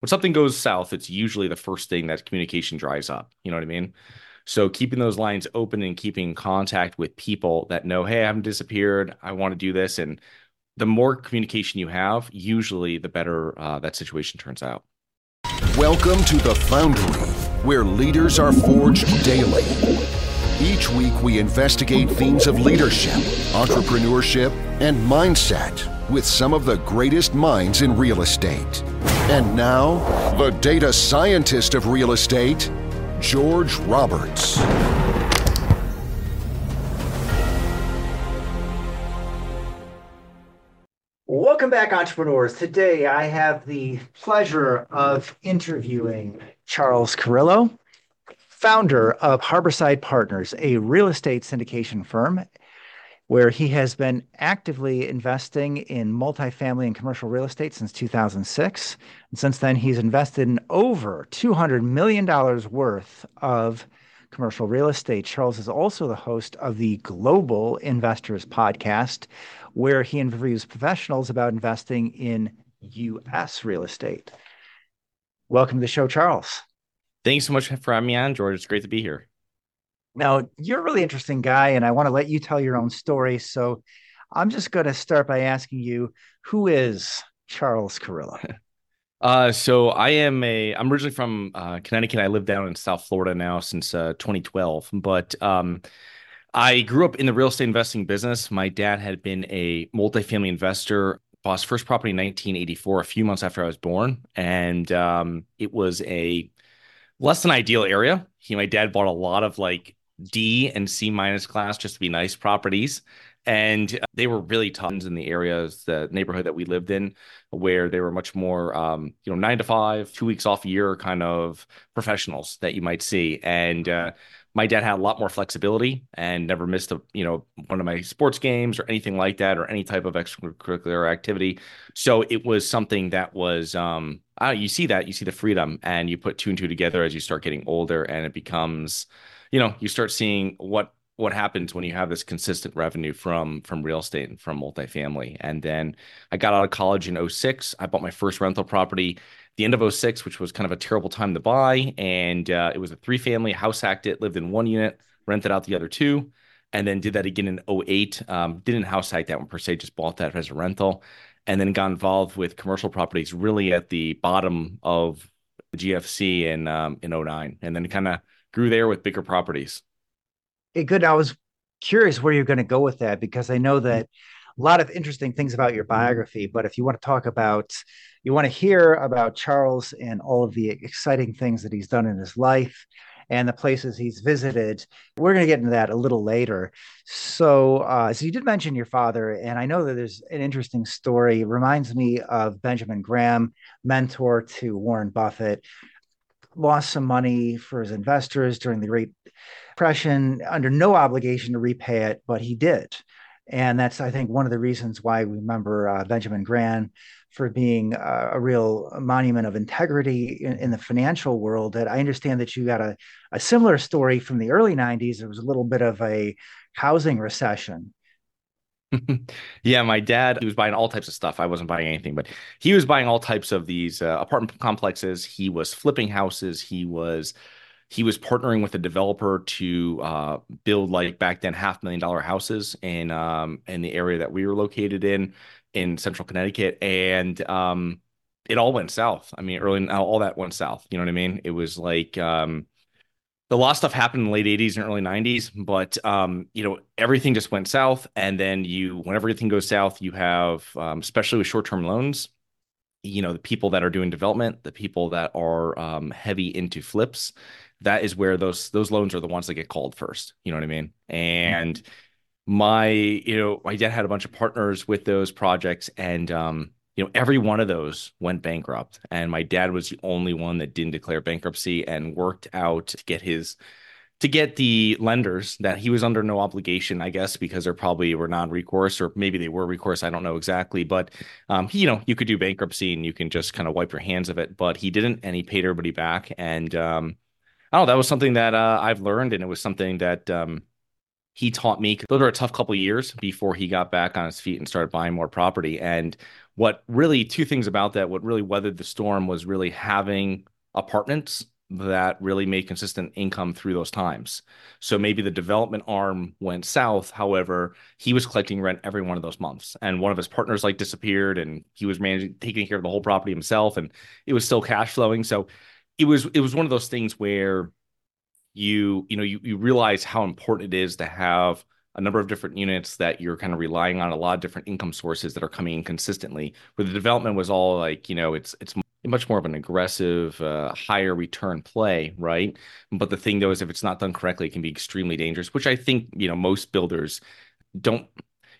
when something goes south, it's usually the first thing that communication dries up. You know what I mean? So keeping those lines open and keeping contact with people that know, hey, I haven't disappeared. I want to do this. And the more communication you have, usually the better uh, that situation turns out. Welcome to the Foundry, where leaders are forged daily. Each week, we investigate themes of leadership, entrepreneurship, and mindset with some of the greatest minds in real estate. And now, the data scientist of real estate, George Roberts. Welcome back, entrepreneurs. Today I have the pleasure of interviewing Charles Carillo, founder of Harborside Partners, a real estate syndication firm where he has been actively investing in multifamily and commercial real estate since 2006. And since then, he's invested in over $200 million worth of commercial real estate. Charles is also the host of the Global Investors podcast, where he interviews professionals about investing in U.S. real estate. Welcome to the show, Charles. Thanks so much for having me on, George. It's great to be here. Now, you're a really interesting guy, and I want to let you tell your own story. So I'm just going to start by asking you who is Charles Carillo? Uh, so I am a. I'm originally from uh, Connecticut. I live down in South Florida now since uh, 2012. But um, I grew up in the real estate investing business. My dad had been a multifamily investor. Bought his first property in 1984, a few months after I was born, and um, it was a less than ideal area. He, my dad, bought a lot of like D and C minus class just to be nice properties. And they were really tons in the areas, the neighborhood that we lived in, where they were much more, um, you know, nine to five, two weeks off a year kind of professionals that you might see. And uh, my dad had a lot more flexibility and never missed a, you know, one of my sports games or anything like that or any type of extracurricular activity. So it was something that was, um, uh, you see that, you see the freedom and you put two and two together as you start getting older and it becomes, you know, you start seeing what what happens when you have this consistent revenue from from real estate and from multifamily. And then I got out of college in 06. I bought my first rental property the end of 06, which was kind of a terrible time to buy. And uh, it was a three family house hacked it, lived in one unit, rented out the other two, and then did that again in 08. Um, didn't house hack that one per se, just bought that as a rental. And then got involved with commercial properties really at the bottom of the GFC in um, in 09. And then kind of grew there with bigger properties. Hey, good. I was curious where you're going to go with that because I know that a lot of interesting things about your biography. But if you want to talk about, you want to hear about Charles and all of the exciting things that he's done in his life and the places he's visited. We're going to get into that a little later. So, uh, so you did mention your father, and I know that there's an interesting story. It reminds me of Benjamin Graham, mentor to Warren Buffett lost some money for his investors during the Great Depression under no obligation to repay it, but he did. And that's, I think, one of the reasons why we remember uh, Benjamin Graham for being uh, a real monument of integrity in, in, the financial world. That I understand that you got a, a similar story from the early 90s. There was a little bit of a housing recession yeah, my dad, he was buying all types of stuff. I wasn't buying anything, but he was buying all types of these uh, apartment complexes. He was flipping houses. He was he was partnering with a developer to uh, build like back then half million dollar houses in um, in the area that we were located in in central Connecticut, and um, it all went south. I mean, early all that went south. You know what I mean? It was like um, the law stuff happened in the late 80s and early 90s but um, you know everything just went south and then you whenever everything goes south you have um, especially with short-term loans you know the people that are doing development the people that are um, heavy into flips that is where those those loans are the ones that get called first you know what i mean and mm-hmm. my you know my dad had a bunch of partners with those projects and um you know, every one of those went bankrupt. And my dad was the only one that didn't declare bankruptcy and worked out to get his to get the lenders that he was under no obligation, I guess, because they probably were non-recourse or maybe they were recourse. I don't know exactly, but um, he, you know, you could do bankruptcy and you can just kind of wipe your hands of it. But he didn't, and he paid everybody back. And um, oh, that was something that uh, I've learned, and it was something that um, he taught me those were a tough couple of years before he got back on his feet and started buying more property. And what really two things about that what really weathered the storm was really having apartments that really made consistent income through those times. So maybe the development arm went south. However, he was collecting rent every one of those months. And one of his partners like disappeared and he was managing taking care of the whole property himself and it was still cash flowing. So it was it was one of those things where you you know you, you realize how important it is to have a number of different units that you're kind of relying on a lot of different income sources that are coming in consistently where the development was all like you know it's it's much more of an aggressive, uh, higher return play, right? But the thing though is if it's not done correctly, it can be extremely dangerous, which I think, you know, most builders don't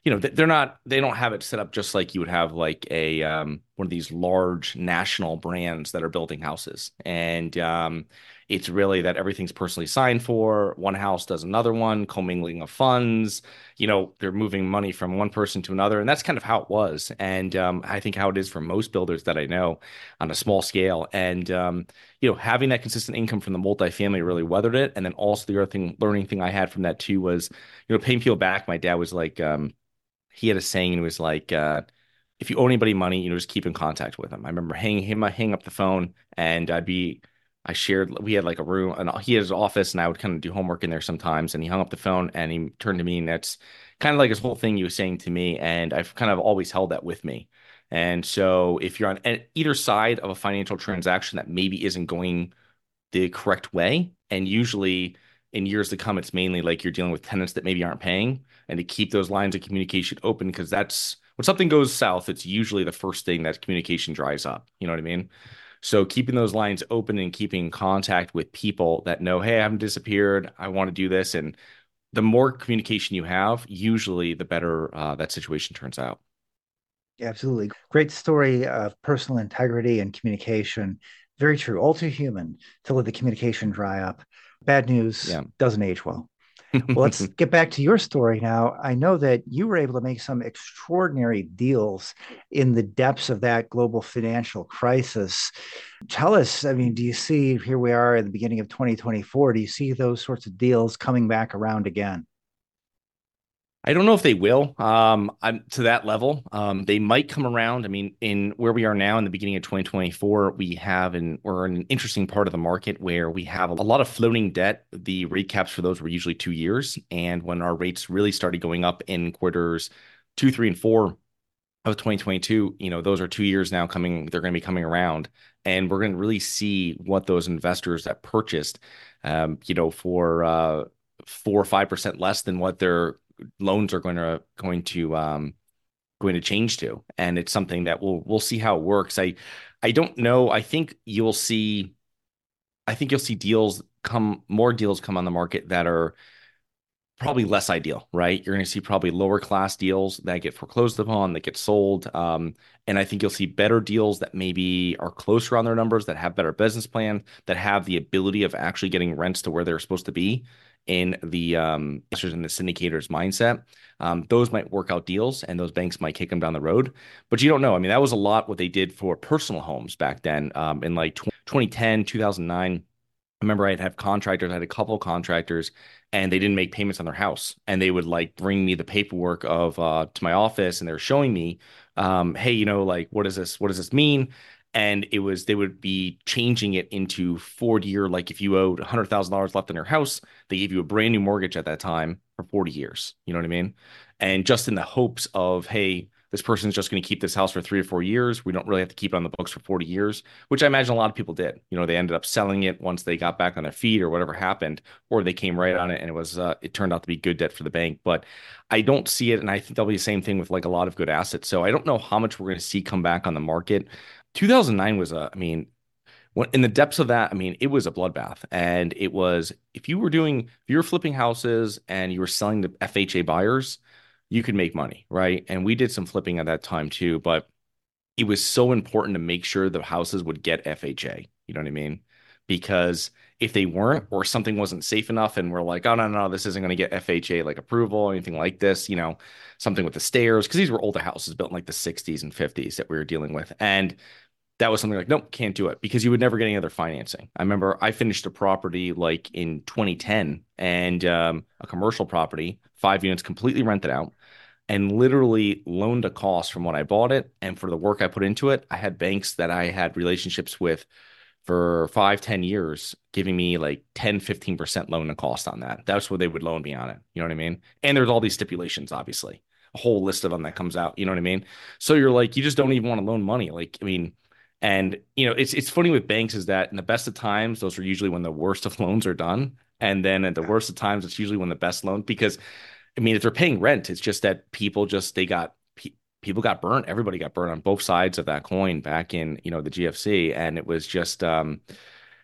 you know they're not they don't have it set up just like you would have like a um, one of these large national brands that are building houses and um, it's really that everything's personally signed for. One house does another one, commingling of funds. You know, they're moving money from one person to another. And that's kind of how it was. And um, I think how it is for most builders that I know on a small scale. And, um, you know, having that consistent income from the multifamily really weathered it. And then also the other thing, learning thing I had from that too was, you know, paying people back. My dad was like, um, he had a saying and it was like, uh, if you owe anybody money, you know, just keep in contact with them. I remember hanging him, I hang up the phone and I'd be I shared we had like a room and he had his office and I would kind of do homework in there sometimes and he hung up the phone and he turned to me and that's kind of like his whole thing he was saying to me and I've kind of always held that with me. And so if you're on either side of a financial transaction that maybe isn't going the correct way and usually in years to come it's mainly like you're dealing with tenants that maybe aren't paying and to keep those lines of communication open because that's when something goes south it's usually the first thing that communication dries up you know what i mean so keeping those lines open and keeping contact with people that know, hey, I haven't disappeared. I want to do this. And the more communication you have, usually the better uh, that situation turns out. Yeah, absolutely. Great story of personal integrity and communication. Very true. All too human to let the communication dry up. Bad news yeah. doesn't age well well, let's get back to your story now. I know that you were able to make some extraordinary deals in the depths of that global financial crisis. Tell us, I mean, do you see here we are at the beginning of 2024? Do you see those sorts of deals coming back around again? I don't know if they will um, I'm, to that level. Um, they might come around. I mean, in where we are now in the beginning of 2024, we have and we're in an interesting part of the market where we have a lot of floating debt. The rate caps for those were usually two years, and when our rates really started going up in quarters two, three, and four of 2022, you know, those are two years now coming. They're going to be coming around, and we're going to really see what those investors that purchased, um, you know, for uh, four or five percent less than what they're loans are going to going to um, going to change to, and it's something that we'll we'll see how it works. I I don't know. I think you'll see. I think you'll see deals come more deals come on the market that are probably less ideal, right? You're going to see probably lower class deals that get foreclosed upon, that get sold. Um, and I think you'll see better deals that maybe are closer on their numbers, that have better business plan, that have the ability of actually getting rents to where they're supposed to be in the um in the syndicator's mindset. Um, those might work out deals and those banks might kick them down the road. But you don't know. I mean, that was a lot what they did for personal homes back then um, in like 2010, 2009. I remember I'd have contractors, I had a couple of contractors, and they didn't make payments on their house. And they would like bring me the paperwork of uh, to my office and they're showing me, um, hey, you know, like what does this what does this mean? And it was they would be changing it into 40 year like if you owed $100000 left on your house they gave you a brand new mortgage at that time for 40 years. You know what i mean? And just in the hopes of hey this person's just going to keep this house for three or four years. We don't really have to keep it on the books for 40 years which i imagine a lot of people did. You know they ended up selling it once they got back on their feet or whatever happened or they came right on it and it was uh, it turned out to be good debt for the bank. But i don't see it and i think there'll be the same thing with like a lot of good assets. So i don't know how much we're going to see come back on the market 2009 was a, I mean, in the depths of that, I mean, it was a bloodbath. And it was, if you were doing, if you were flipping houses and you were selling to FHA buyers, you could make money, right? And we did some flipping at that time too, but it was so important to make sure the houses would get FHA. You know what I mean? Because if they weren't, or something wasn't safe enough, and we're like, oh no, no, this isn't going to get FHA like approval or anything like this, you know, something with the stairs, because these were older houses built in like the 60s and 50s that we were dealing with. And that was something like, nope, can't do it because you would never get any other financing. I remember I finished a property like in 2010 and um, a commercial property, five units completely rented out. and literally loaned a cost from when I bought it and for the work I put into it. I had banks that I had relationships with for five, 10 years, giving me like 10, 15% loan to cost on that. That's what they would loan me on it. You know what I mean? And there's all these stipulations, obviously, a whole list of them that comes out. You know what I mean? So you're like, you just don't even want to loan money. Like, I mean, and you know, it's it's funny with banks is that in the best of times, those are usually when the worst of loans are done. And then at the worst of times, it's usually when the best loan because I mean, if they're paying rent, it's just that people just they got people got burnt. Everybody got burnt on both sides of that coin back in you know the GFC, and it was just um,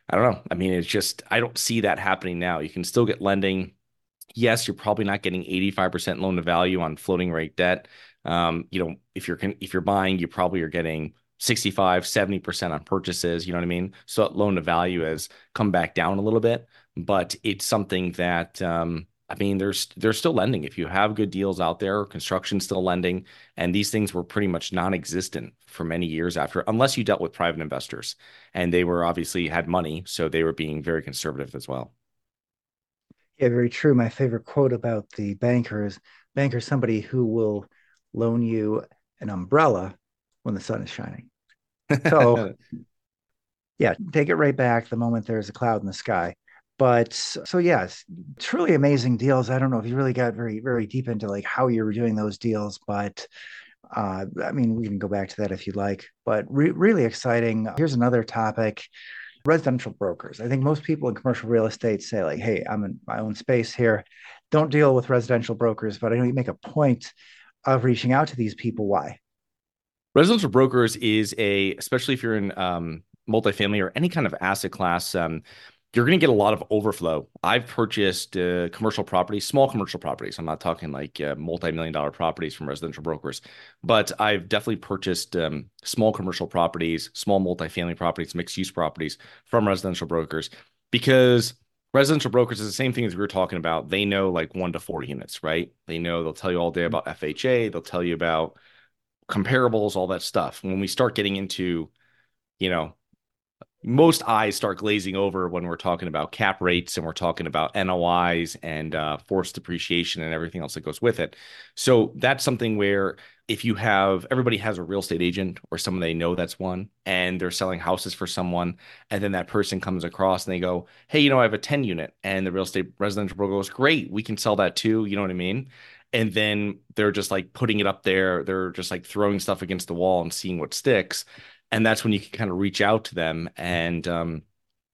I don't know. I mean, it's just I don't see that happening now. You can still get lending. Yes, you're probably not getting 85% loan to value on floating rate debt. Um, you know, if you're if you're buying, you probably are getting 65, 70% on purchases. You know what I mean? So loan to value has come back down a little bit, but it's something that um, I mean, there's there's still lending. If you have good deals out there, construction still lending, and these things were pretty much non-existent for many years after, unless you dealt with private investors, and they were obviously had money, so they were being very conservative as well. Yeah, very true. My favorite quote about the banker is banker somebody who will loan you an umbrella when the sun is shining. So yeah, take it right back the moment there's a cloud in the sky. But so yes, truly amazing deals. I don't know if you really got very very deep into like how you were doing those deals, but uh, I mean we can go back to that if you'd like. But re- really exciting. Here's another topic: residential brokers. I think most people in commercial real estate say like, "Hey, I'm in my own space here. Don't deal with residential brokers." But I know you make a point of reaching out to these people. Why? Residential brokers is a, especially if you're in um, multifamily or any kind of asset class. Um, you're going to get a lot of overflow. I've purchased uh, commercial properties, small commercial properties. I'm not talking like uh, multi-million dollar properties from residential brokers, but I've definitely purchased um, small commercial properties, small multifamily properties, mixed use properties from residential brokers because residential brokers is the same thing as we were talking about. They know like one to four units, right? They know they'll tell you all day mm-hmm. about FHA. They'll tell you about comparables, all that stuff. When we start getting into, you know, most eyes start glazing over when we're talking about cap rates and we're talking about NOIs and uh, forced depreciation and everything else that goes with it. So that's something where if you have everybody has a real estate agent or someone they know that's one and they're selling houses for someone and then that person comes across and they go hey you know i have a 10 unit and the real estate residential broker goes great we can sell that too you know what i mean and then they're just like putting it up there. They're just like throwing stuff against the wall and seeing what sticks. And that's when you can kind of reach out to them and um,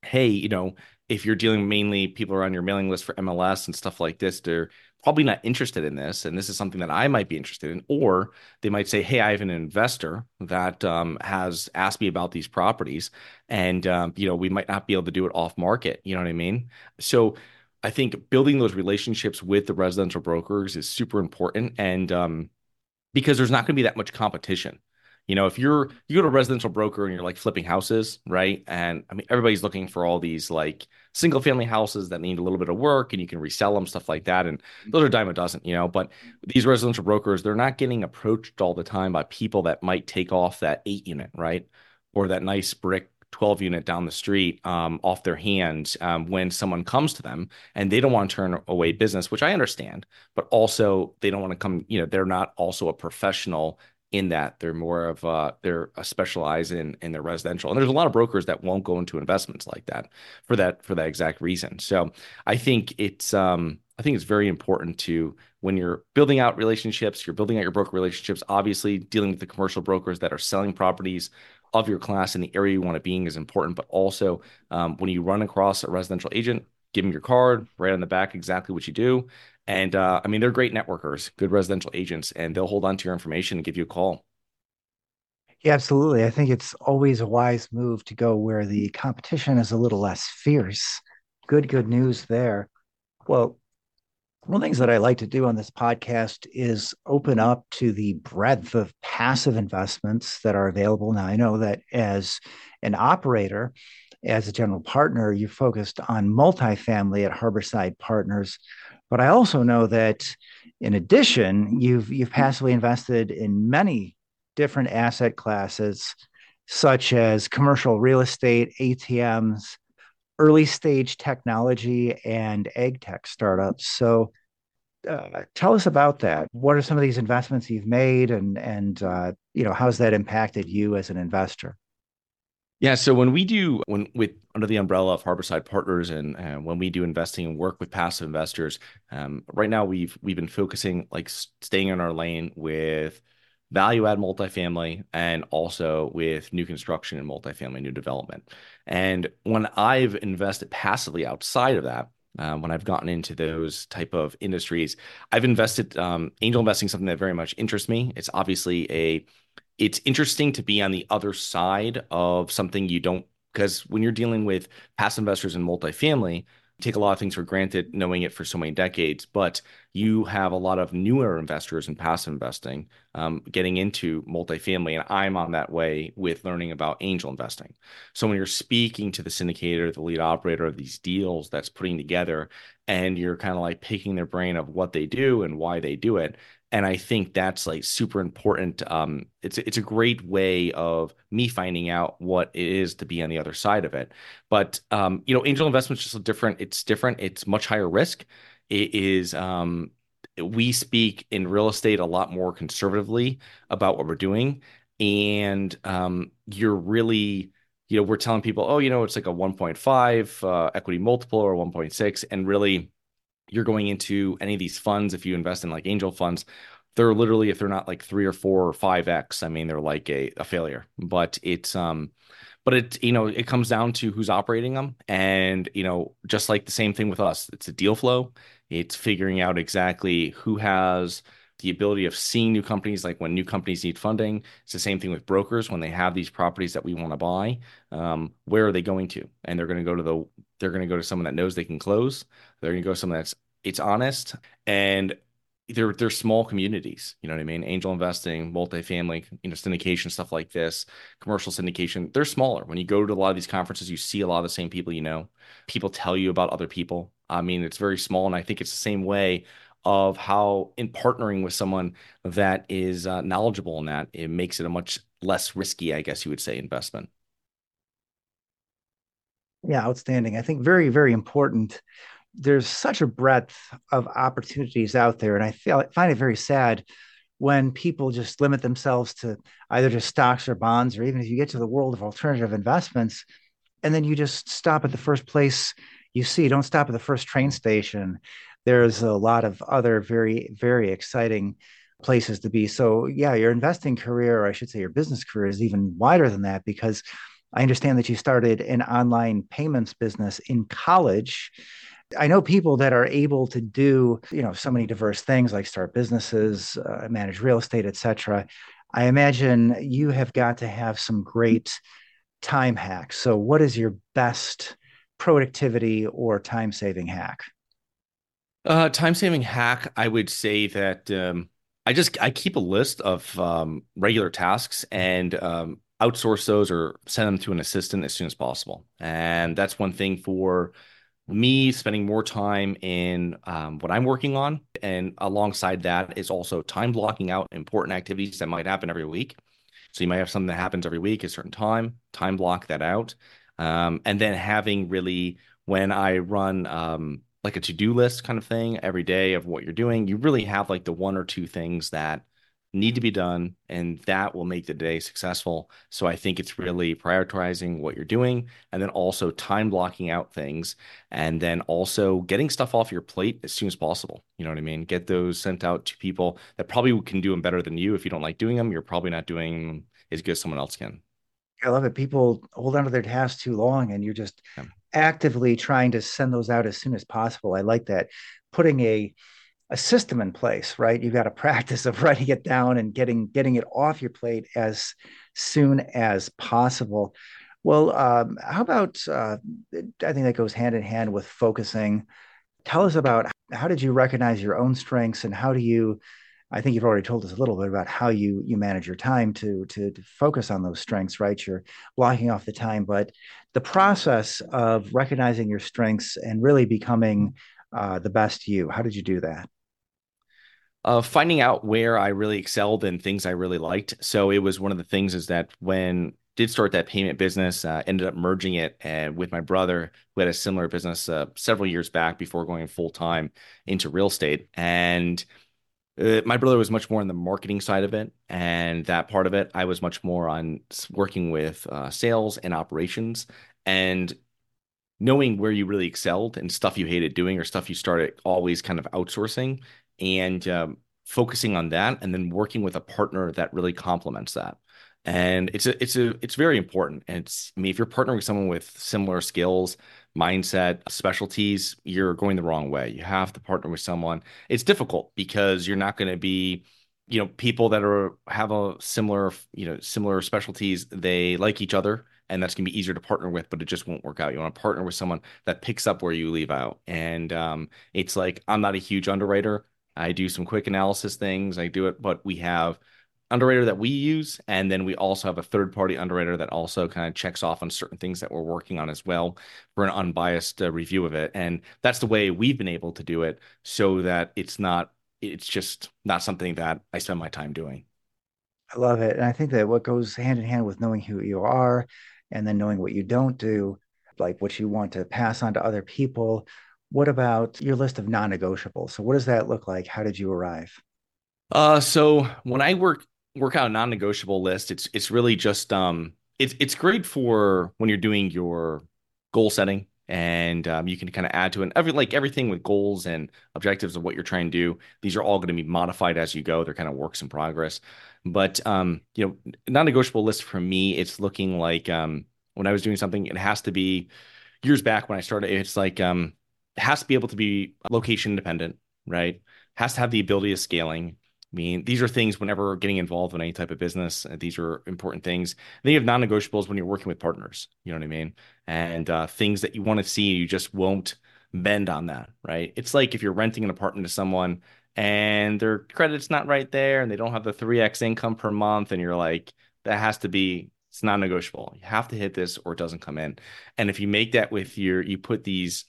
hey you know if you're dealing mainly people are on your mailing list for mls and stuff like this they're probably not interested in this and this is something that i might be interested in. Or they might say hey i have an investor that um, has asked me about these properties and um, you know we might not be able to do it off market. You know what i mean? So i think building those relationships with the residential brokers is super important and um, because there's not going to be that much competition you know, if you're you go to a residential broker and you're like flipping houses, right? And I mean, everybody's looking for all these like single family houses that need a little bit of work and you can resell them, stuff like that. And those are dime a dozen, you know. But these residential brokers, they're not getting approached all the time by people that might take off that eight unit, right? Or that nice brick 12 unit down the street um, off their hands um, when someone comes to them and they don't want to turn away business, which I understand, but also they don't want to come, you know, they're not also a professional in that. They're more of uh they're a specialize in in their residential and there's a lot of brokers that won't go into investments like that for that for that exact reason. So i think it's um i think it's very important to when you're building out relationships you're building out your broker relationships obviously dealing with the commercial brokers that are selling properties of your class in the area you want to be in is important but also um, when you run across a residential agent give them your card right on the back exactly what you do and uh, I mean, they're great networkers, good residential agents, and they'll hold on to your information and give you a call. Yeah, absolutely. I think it's always a wise move to go where the competition is a little less fierce. Good, good news there. Well, one of the things that I like to do on this podcast is open up to the breadth of passive investments that are available. Now, I know that as an operator, as a general partner, you focused on multifamily at Harborside Partners. But I also know that in addition, you've you've passively invested in many different asset classes, such as commercial real estate, ATMs, early stage technology, and ag tech startups. So uh, tell us about that. What are some of these investments you've made, and and uh, you know how's that impacted you as an investor? Yeah, so when we do when with under the umbrella of Harborside Partners, and uh, when we do investing and work with passive investors, um, right now we've we've been focusing like staying in our lane with value add multifamily and also with new construction and multifamily new development. And when I've invested passively outside of that, um, when I've gotten into those type of industries, I've invested um, angel investing something that very much interests me. It's obviously a it's interesting to be on the other side of something you don't because when you're dealing with passive investors in multifamily, take a lot of things for granted knowing it for so many decades, but you have a lot of newer investors in passive investing um, getting into multifamily. And I'm on that way with learning about angel investing. So when you're speaking to the syndicator, the lead operator of these deals that's putting together, and you're kind of like picking their brain of what they do and why they do it, and I think that's like super important. Um, it's it's a great way of me finding out what it is to be on the other side of it. But um, you know, angel investments just different. It's different. It's much higher risk. It is. Um, we speak in real estate a lot more conservatively about what we're doing, and um, you're really you know we're telling people oh you know it's like a 1.5 uh, equity multiple or 1.6 and really you're going into any of these funds, if you invest in like angel funds, they're literally, if they're not like three or four or five X, I mean, they're like a, a failure. But it's, um, but it, you know, it comes down to who's operating them. And, you know, just like the same thing with us, it's a deal flow. It's figuring out exactly who has the ability of seeing new companies, like when new companies need funding. It's the same thing with brokers when they have these properties that we want to buy. Um, where are they going to? And they're going to go to the they're going to go to someone that knows they can close. They're going to go to someone that's it's honest and they're they're small communities. You know what I mean? Angel investing, multifamily, you know, syndication, stuff like this, commercial syndication. They're smaller. When you go to a lot of these conferences, you see a lot of the same people you know. People tell you about other people. I mean, it's very small, and I think it's the same way of how in partnering with someone that is uh, knowledgeable in that, it makes it a much less risky, I guess you would say, investment. Yeah, outstanding. I think very, very important. There's such a breadth of opportunities out there, and I feel find it very sad when people just limit themselves to either just stocks or bonds, or even if you get to the world of alternative investments, and then you just stop at the first place you see. Don't stop at the first train station. There's a lot of other very, very exciting places to be. So, yeah, your investing career, or I should say your business career, is even wider than that because I understand that you started an online payments business in college. I know people that are able to do, you know, so many diverse things like start businesses, uh, manage real estate, etc. I imagine you have got to have some great time hacks. So, what is your best productivity or time saving hack? Uh, time saving hack, I would say that um, I just I keep a list of um, regular tasks and um, outsource those or send them to an assistant as soon as possible. And that's one thing for me spending more time in um, what I'm working on. And alongside that is also time blocking out important activities that might happen every week. So you might have something that happens every week a certain time, time block that out. Um, and then having really, when I run um, like a to-do list kind of thing every day of what you're doing, you really have like the one or two things that need to be done and that will make the day successful. So i think it's really prioritizing what you're doing and then also time blocking out things and then also getting stuff off your plate as soon as possible. You know what i mean? Get those sent out to people that probably can do them better than you. If you don't like doing them you're probably not doing as good as someone else can. I love it. People hold on to their tasks too long and you're just yeah. actively trying to send those out as soon as possible. I like that. Putting a a system in place, right? You've got a practice of writing it down and getting getting it off your plate as soon as possible. Well, um, how about uh, I think that goes hand in hand with focusing. Tell us about how did you recognize your own strengths and how do you I think you've already told us a little bit about how you you manage your time to, to to, focus on those strengths, right? You're blocking off the time, but the process of recognizing your strengths and really becoming uh, the best you. How did you do that? Finding out where I really excelled and things I really liked. So it was one of the things is that when did start that payment business. Uh, ended up merging it uh, with my brother, who had a similar business uh, several years back before going full time into real estate. And uh, my brother was much more on the marketing side of it, and that part of it, I was much more on working with uh, sales and operations, and knowing where you really excelled and stuff you hated doing or stuff you started always kind of outsourcing, and um, focusing on that, and then working with a partner that really complements that. And it's a it's a it's very important. And it's i mean if you're partnering with someone with similar skills mindset specialties you're going the wrong way. You have to partner with someone. It's difficult because you're not going to be you know people that are have a similar you know similar specialties. They like each other and that's going to be easier to partner with but it just won't work out. You want to partner with someone that picks up where you leave out. And um, it's like i'm not a huge underwriter i do some quick analysis things i do it but we have underwriter that we use. And then we also have a third party underwriter that also kind of checks off on certain things that we're working on as well for an unbiased uh, review of it. And that's the way we've been able to do it so that it's not, it's just not something that I spend my time doing. I love it. And I think that what goes hand in hand with knowing who you are and then knowing what you don't do, like what you want to pass on to other people. What about your list of non negotiables? So, what does that look like? How did you arrive? Uh, so when I work work out a non-negotiable list. It's it's really just um it's it's great for when you're doing your goal setting and um, you can kind of add to it. Every like everything with goals and objectives of what you're trying to do. These are all going to be modified as you go. They're kind of works in progress. But um, you know, non-negotiable list for me, it's looking like um when I was doing something, it has to be years back when I started. It's like um has to be able to be location independent, right? Has to have the ability of scaling I mean, these are things whenever getting involved in any type of business, uh, these are important things. Then you have non-negotiables when you're working with partners, you know what I mean? And uh, things that you want to see, you just won't bend on that, right? It's like if you're renting an apartment to someone and their credit's not right there and they don't have the 3x income per month and you're like, that has to be it's non-negotiable. You have to hit this or it doesn't come in. And if you make that with your you put these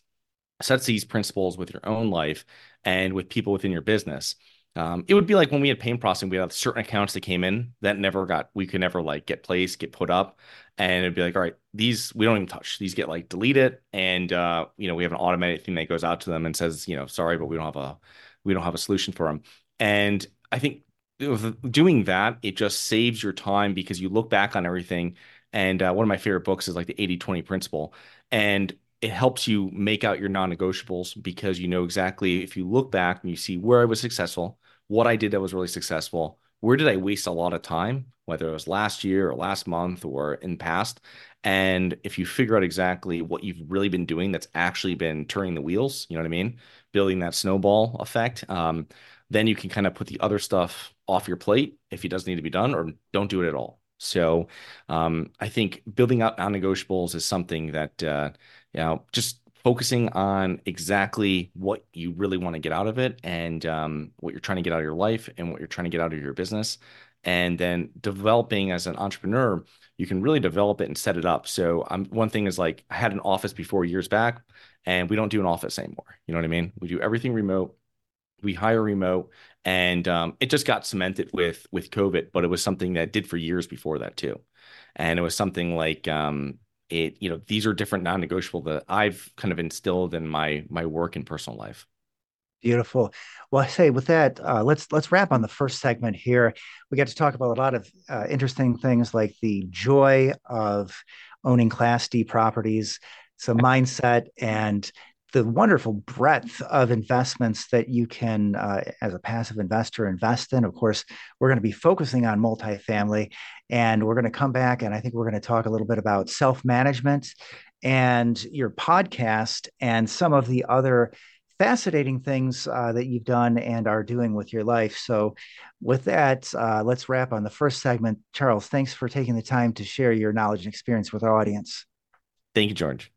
sets these principles with your own life and with people within your business, um, it would be like when we had pain processing, we had certain accounts that came in that never got, we could never like get placed, get put up. And it'd be like, all right, these we don't even touch. These get like deleted. And, uh, you know, we have an automated thing that goes out to them and says, you know, sorry, but we don't have a, we don't have a solution for them. And I think doing that, it just saves your time because you look back on everything. And uh, one of my favorite books is like the 80 20 principle. And it helps you make out your non-negotiables because you know exactly if you look back and you see where I was successful, what I did that was really successful, where did I waste a lot of time, whether it was last year or last month or in past. And if you figure out exactly what you've really been doing that's actually been turning the wheels, you know what I mean? Building that snowball effect, um, then you can kind of put the other stuff off your plate if it doesn't need to be done or don't do it at all. So um, I think building out non-negotiables is something that uh, you know just focusing on exactly what you really want to get out of it and um, what you're trying to get out of your life and what you're trying to get out of your business. And then developing as an entrepreneur you can really develop it and set it up. So um, one thing is like i had an office before years back and we don't do an office anymore. You know what i mean? We do everything remote. We hire remote and um, it just got cemented with with covid but it was something that did for years before that too. And it was something like um, it you know these are different non-negotiable that i've kind of instilled in my my work and personal life Beautiful. Well, I say with that, uh, let's let's wrap on the first segment here. We got to talk about a lot of uh, interesting things like the joy of owning Class D properties, some mindset, and the wonderful breadth of investments that you can, uh, as a passive investor, invest in. Of course, we're going to be focusing on multifamily, and we're going to come back and I think we're going to talk a little bit about self management and your podcast and some of the other fascinating things uh, that you've done and are doing with your life. So, with that, uh, let's wrap on the first segment. Charles, thanks for taking the time to share your knowledge and experience with our audience. Thank you, George.